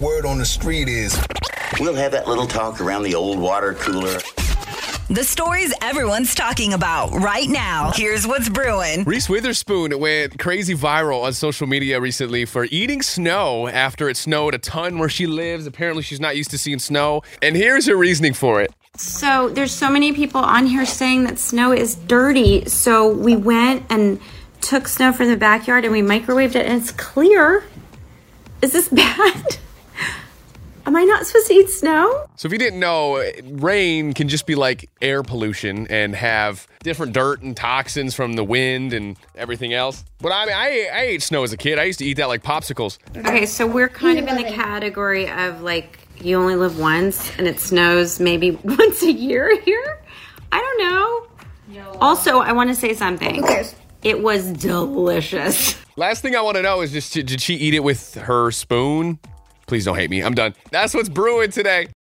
Word on the street is We'll have that little talk around the old water cooler. The stories everyone's talking about right now. Here's what's brewing. Reese Witherspoon went crazy viral on social media recently for eating snow after it snowed a ton where she lives. Apparently, she's not used to seeing snow. And here's her reasoning for it. So there's so many people on here saying that snow is dirty. So we went and took snow from the backyard and we microwaved it and it's clear. Is this bad? Am I not supposed to eat snow? So, if you didn't know, rain can just be like air pollution and have different dirt and toxins from the wind and everything else. But I mean, I, I ate snow as a kid. I used to eat that like popsicles. Okay, so we're kind of in the category of like you only live once and it snows maybe once a year here. I don't know. Also, I want to say something. It was delicious. Last thing I want to know is just did she eat it with her spoon? Please don't hate me. I'm done. That's what's brewing today.